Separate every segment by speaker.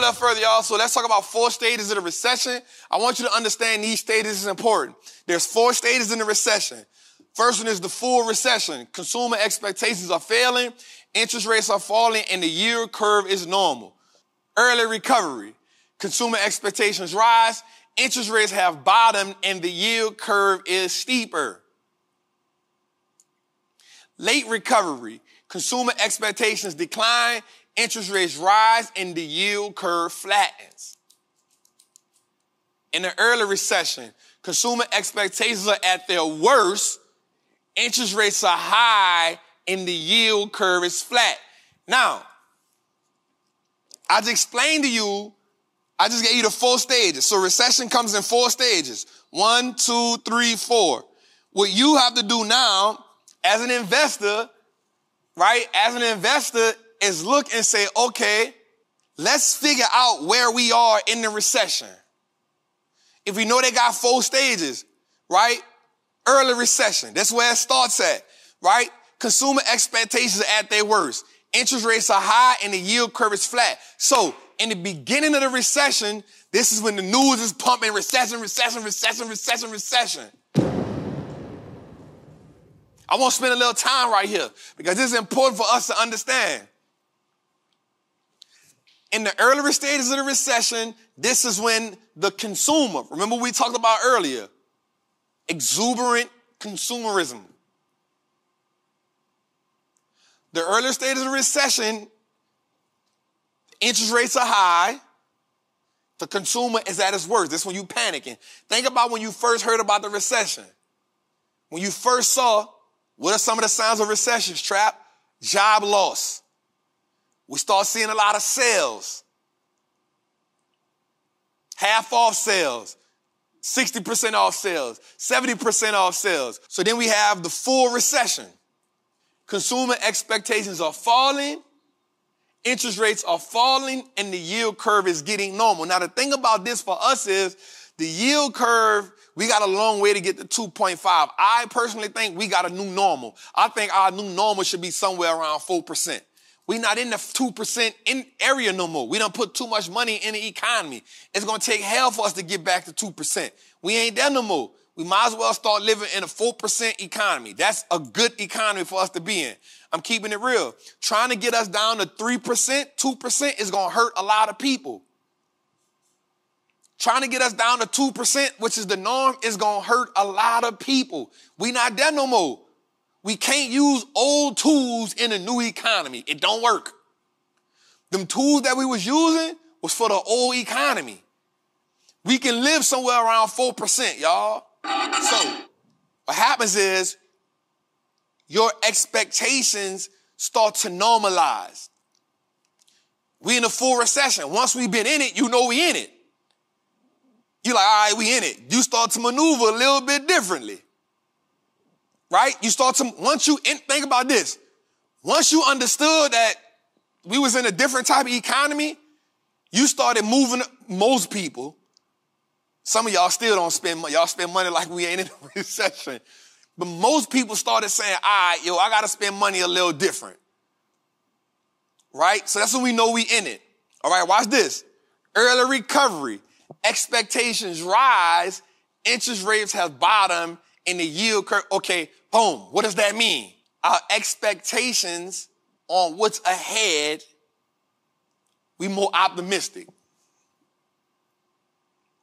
Speaker 1: a little further, y'all. So let's talk about four stages of the recession. I want you to understand these stages is important. There's four stages in the recession. First one is the full recession. Consumer expectations are failing, interest rates are falling, and the yield curve is normal. Early recovery. Consumer expectations rise, interest rates have bottomed, and the yield curve is steeper. Late recovery. Consumer expectations decline, interest rates rise, and the yield curve flattens. In the early recession, consumer expectations are at their worst, interest rates are high, and the yield curve is flat. Now, I just explained to you, I just gave you the four stages. So recession comes in four stages. One, two, three, four. What you have to do now as an investor, right? As an investor is look and say, okay, let's figure out where we are in the recession. If we know they got four stages, right? Early recession. That's where it starts at, right? Consumer expectations are at their worst. Interest rates are high and the yield curve is flat. So in the beginning of the recession, this is when the news is pumping recession, recession, recession, recession, recession. I want to spend a little time right here because this is important for us to understand. In the earlier stages of the recession, this is when the consumer, remember we talked about earlier, exuberant consumerism. The earlier stages of the recession, interest rates are high. The consumer is at its worst. This is when you panicking. Think about when you first heard about the recession. When you first saw what are some of the signs of recessions, Trap? Job loss. We start seeing a lot of sales. Half off sales. 60% off sales, 70% off sales. So then we have the full recession. Consumer expectations are falling, interest rates are falling, and the yield curve is getting normal. Now, the thing about this for us is the yield curve we got a long way to get to 2.5. I personally think we got a new normal. I think our new normal should be somewhere around 4%. We not in the 2% in area no more. We don't put too much money in the economy. It's going to take hell for us to get back to 2%. We ain't there no more. We might as well start living in a 4% economy. That's a good economy for us to be in. I'm keeping it real. Trying to get us down to 3%, 2% is going to hurt a lot of people. Trying to get us down to 2%, which is the norm, is going to hurt a lot of people. We not there no more. We can't use old tools in a new economy. It don't work. Them tools that we was using was for the old economy. We can live somewhere around 4%, y'all. So what happens is your expectations start to normalize. We in a full recession. Once we've been in it, you know we in it. You're like, all right, we in it. You start to maneuver a little bit differently. Right? You start to, once you, in, think about this. Once you understood that we was in a different type of economy, you started moving, most people, some of y'all still don't spend money. Y'all spend money like we ain't in a recession. But most people started saying, all right, yo, I got to spend money a little different. Right? So that's when we know we in it. All right, watch this. Early recovery expectations rise, interest rates have bottomed, and the yield curve, okay, boom. What does that mean? Our expectations on what's ahead, we more optimistic.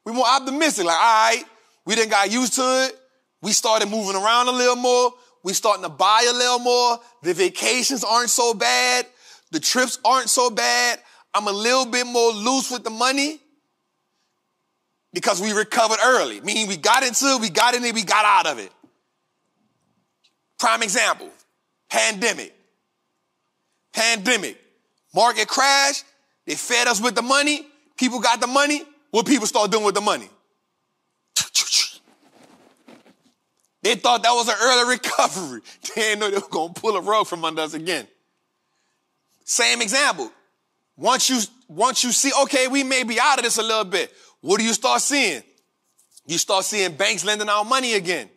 Speaker 1: We more optimistic, like, all right, we didn't got used to it. We started moving around a little more. We starting to buy a little more. The vacations aren't so bad. The trips aren't so bad. I'm a little bit more loose with the money because we recovered early. Meaning we got into it, we got in it, we got out of it. Prime example, pandemic. Pandemic. Market crash, they fed us with the money, people got the money, what people start doing with the money? They thought that was an early recovery. They didn't know they were gonna pull a rug from under us again. Same example. Once you once you see, okay, we may be out of this a little bit. What do you start seeing? You start seeing banks lending out money again.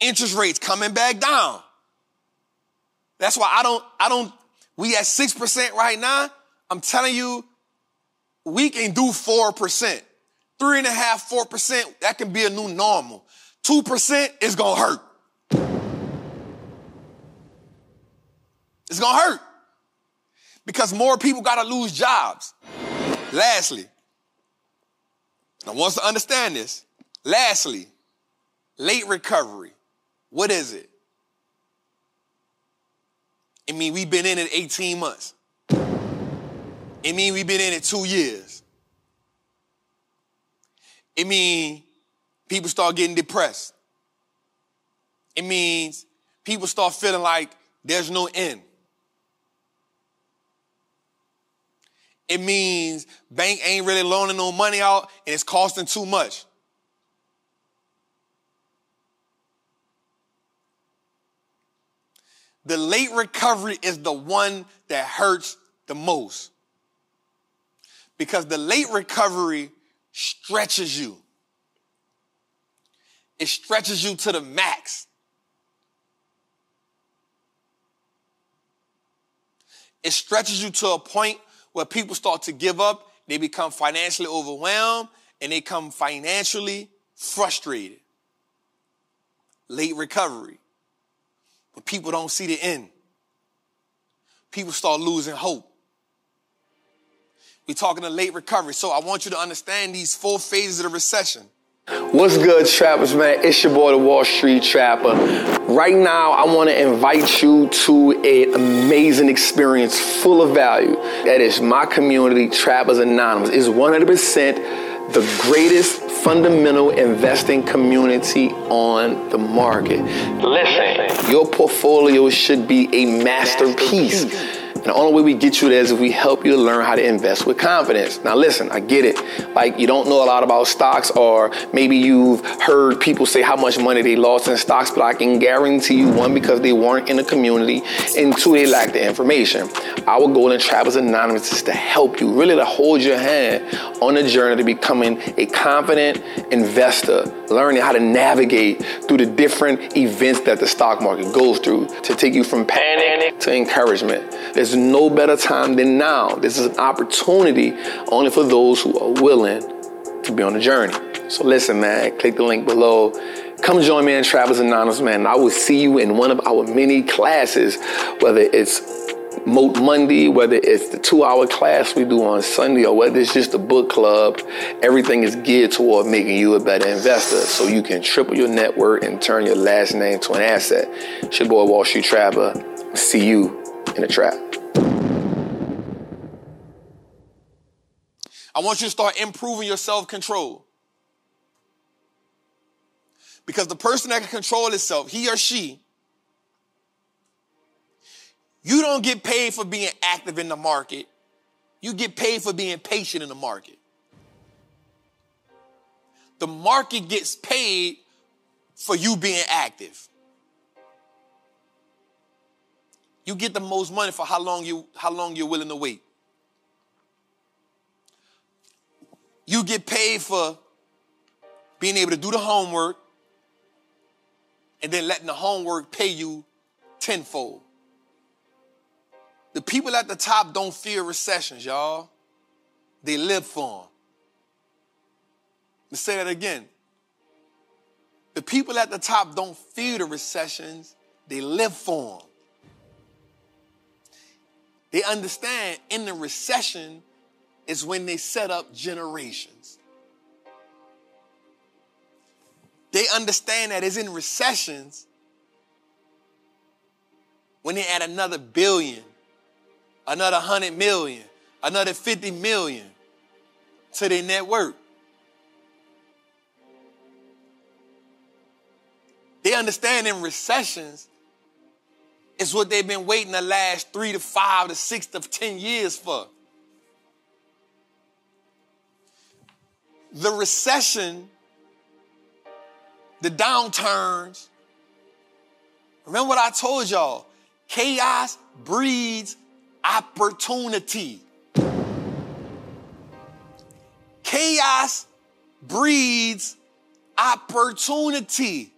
Speaker 1: Interest rates coming back down. That's why I don't, I don't, we at 6% right now. I'm telling you, we can do 4%. Three and a half, four percent, that can be a new normal. Two percent is gonna hurt. It's gonna hurt because more people gotta lose jobs. Lastly, I want us to understand this. Lastly, late recovery. What is it? It mean we've been in it 18 months. It mean we've been in it two years. It means people start getting depressed. It means people start feeling like there's no end. It means bank ain't really loaning no money out and it's costing too much. The late recovery is the one that hurts the most. Because the late recovery stretches you. It stretches you to the max. It stretches you to a point where people start to give up, they become financially overwhelmed, and they become financially frustrated. Late recovery. But people don't see the end. People start losing hope. We're talking a late recovery. So I want you to understand these four phases of the recession.
Speaker 2: What's good, trappers, man? It's your boy, the Wall Street Trapper. Right now, I want to invite you to an amazing experience full of value. That is my community, Trappers Anonymous. It's 100% the greatest fundamental investing community on the market. Listen, your portfolio should be a masterpiece. And the only way we get you there is if we help you learn how to invest with confidence. Now, listen, I get it. Like, you don't know a lot about stocks, or maybe you've heard people say how much money they lost in stocks, but I can guarantee you one, because they weren't in the community, and two, they lack the information. Our goal in Trappers Anonymous is to help you, really to hold your hand on the journey to becoming a confident investor, learning how to navigate through the different events that the stock market goes through to take you from panic to encouragement. There's no better time than now. This is an opportunity only for those who are willing to be on the journey. So listen, man, click the link below. Come join me in Trappers Anonymous, man. I will see you in one of our many classes, whether it's Moat Monday, whether it's the two hour class we do on Sunday, or whether it's just a book club, everything is geared toward making you a better investor so you can triple your net worth and turn your last name to an asset. It's your boy, Wall Street Trapper. See you in the trap.
Speaker 1: I want you to start improving your self control. Because the person that can control itself, he or she, you don't get paid for being active in the market. You get paid for being patient in the market. The market gets paid for you being active. You get the most money for how long you how long you're willing to wait. You get paid for being able to do the homework and then letting the homework pay you tenfold. The people at the top don't fear recessions, y'all. They live for them. Let's say that again. The people at the top don't fear the recessions, they live for them. They understand in the recession is when they set up generations. They understand that it's in recessions when they add another billion, another hundred million, another 50 million to their network. They understand in recessions it's what they've been waiting the last three to five to six to 10 years for. The recession, the downturns. Remember what I told y'all? Chaos breeds opportunity. Chaos breeds opportunity.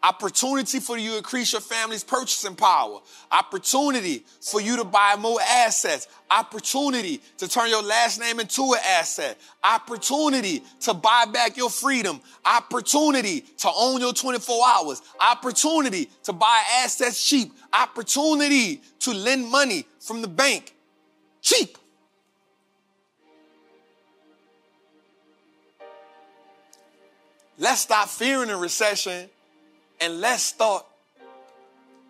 Speaker 1: Opportunity for you to increase your family's purchasing power. Opportunity for you to buy more assets. Opportunity to turn your last name into an asset. Opportunity to buy back your freedom. Opportunity to own your 24 hours. Opportunity to buy assets cheap. Opportunity to lend money from the bank cheap. Let's stop fearing a recession and let's start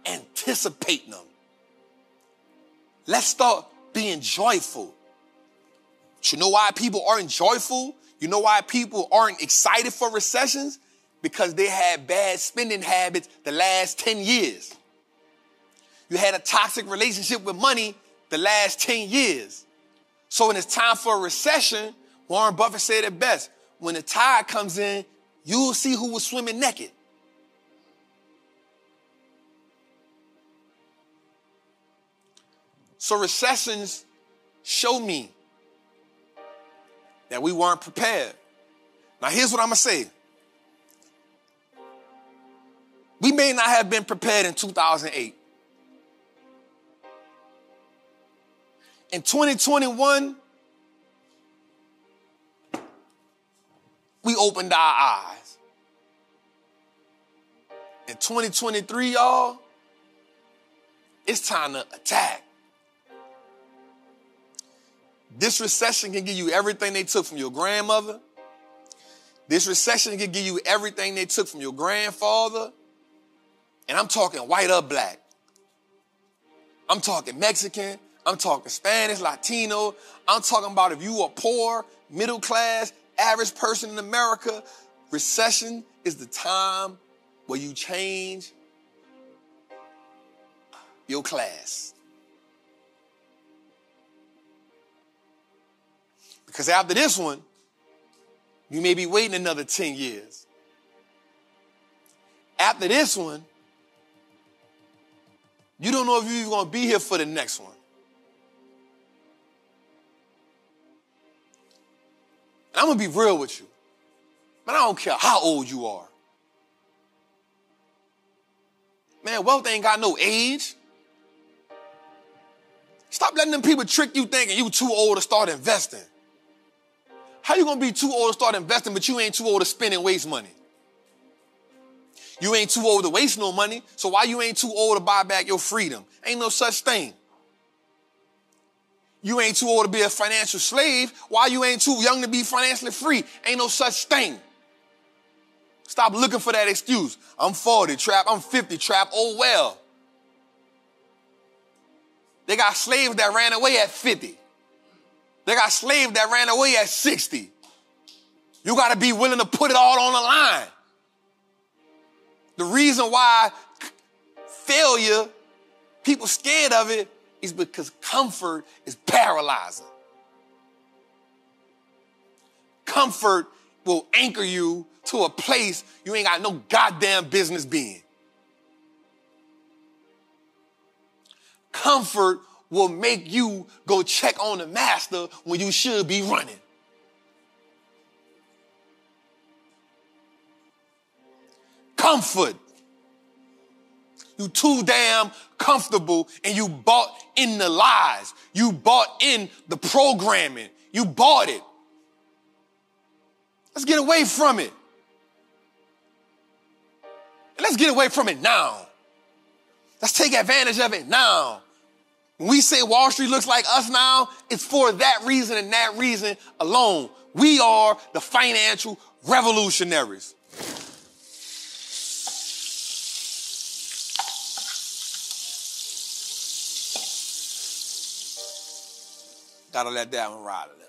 Speaker 1: anticipating them. Let's start being joyful. But you know why people aren't joyful? You know why people aren't excited for recessions? Because they had bad spending habits the last 10 years. You had a toxic relationship with money the last 10 years. So when it's time for a recession, Warren Buffett said it best. When the tide comes in, you'll see who was swimming naked. So recessions show me that we weren't prepared. Now, here's what I'm gonna say. We may not have been prepared in 2008. In 2021, we opened our eyes. In 2023, y'all, it's time to attack. This recession can give you everything they took from your grandmother. This recession can give you everything they took from your grandfather. And I'm talking white or black. I'm talking Mexican. I'm talking Spanish, Latino. I'm talking about if you are poor, middle class, average person in America, recession is the time where you change your class. Because after this one, you may be waiting another 10 years. After this one, you don't know if you're going to be here for the next one. And I'm to be real with you. Man, I don't care how old you are. Man, wealth ain't got no age. Stop letting them people trick you thinking you too old to start investing. How you gonna be too old to start investing, but you ain't too old to spend and waste money? You ain't too old to waste no money, so why you ain't too old to buy back your freedom? Ain't no such thing. You ain't too old to be a financial slave. Why you ain't too young to be financially free? Ain't no such thing. Stop looking for that excuse. I'm 40, trap. I'm 50, trap. Oh well. They got slaves that ran away at 50. They got slaves that ran away at 60. You got to be willing to put it all on the line. The reason why failure, people scared of it, is because comfort is paralyzing. Comfort will anchor you to a place you ain't got no goddamn business being. Comfort will make you go check on the master when you should be running. Comfort. You too damn comfortable and you bought in the lies. You bought in the programming. You bought it. Let's get away from it. And let's get away from it now. Let's take advantage of it now. When we say Wall Street looks like us now, it's for that reason and that reason alone. We are the financial revolutionaries. Gotta let that one ride a little.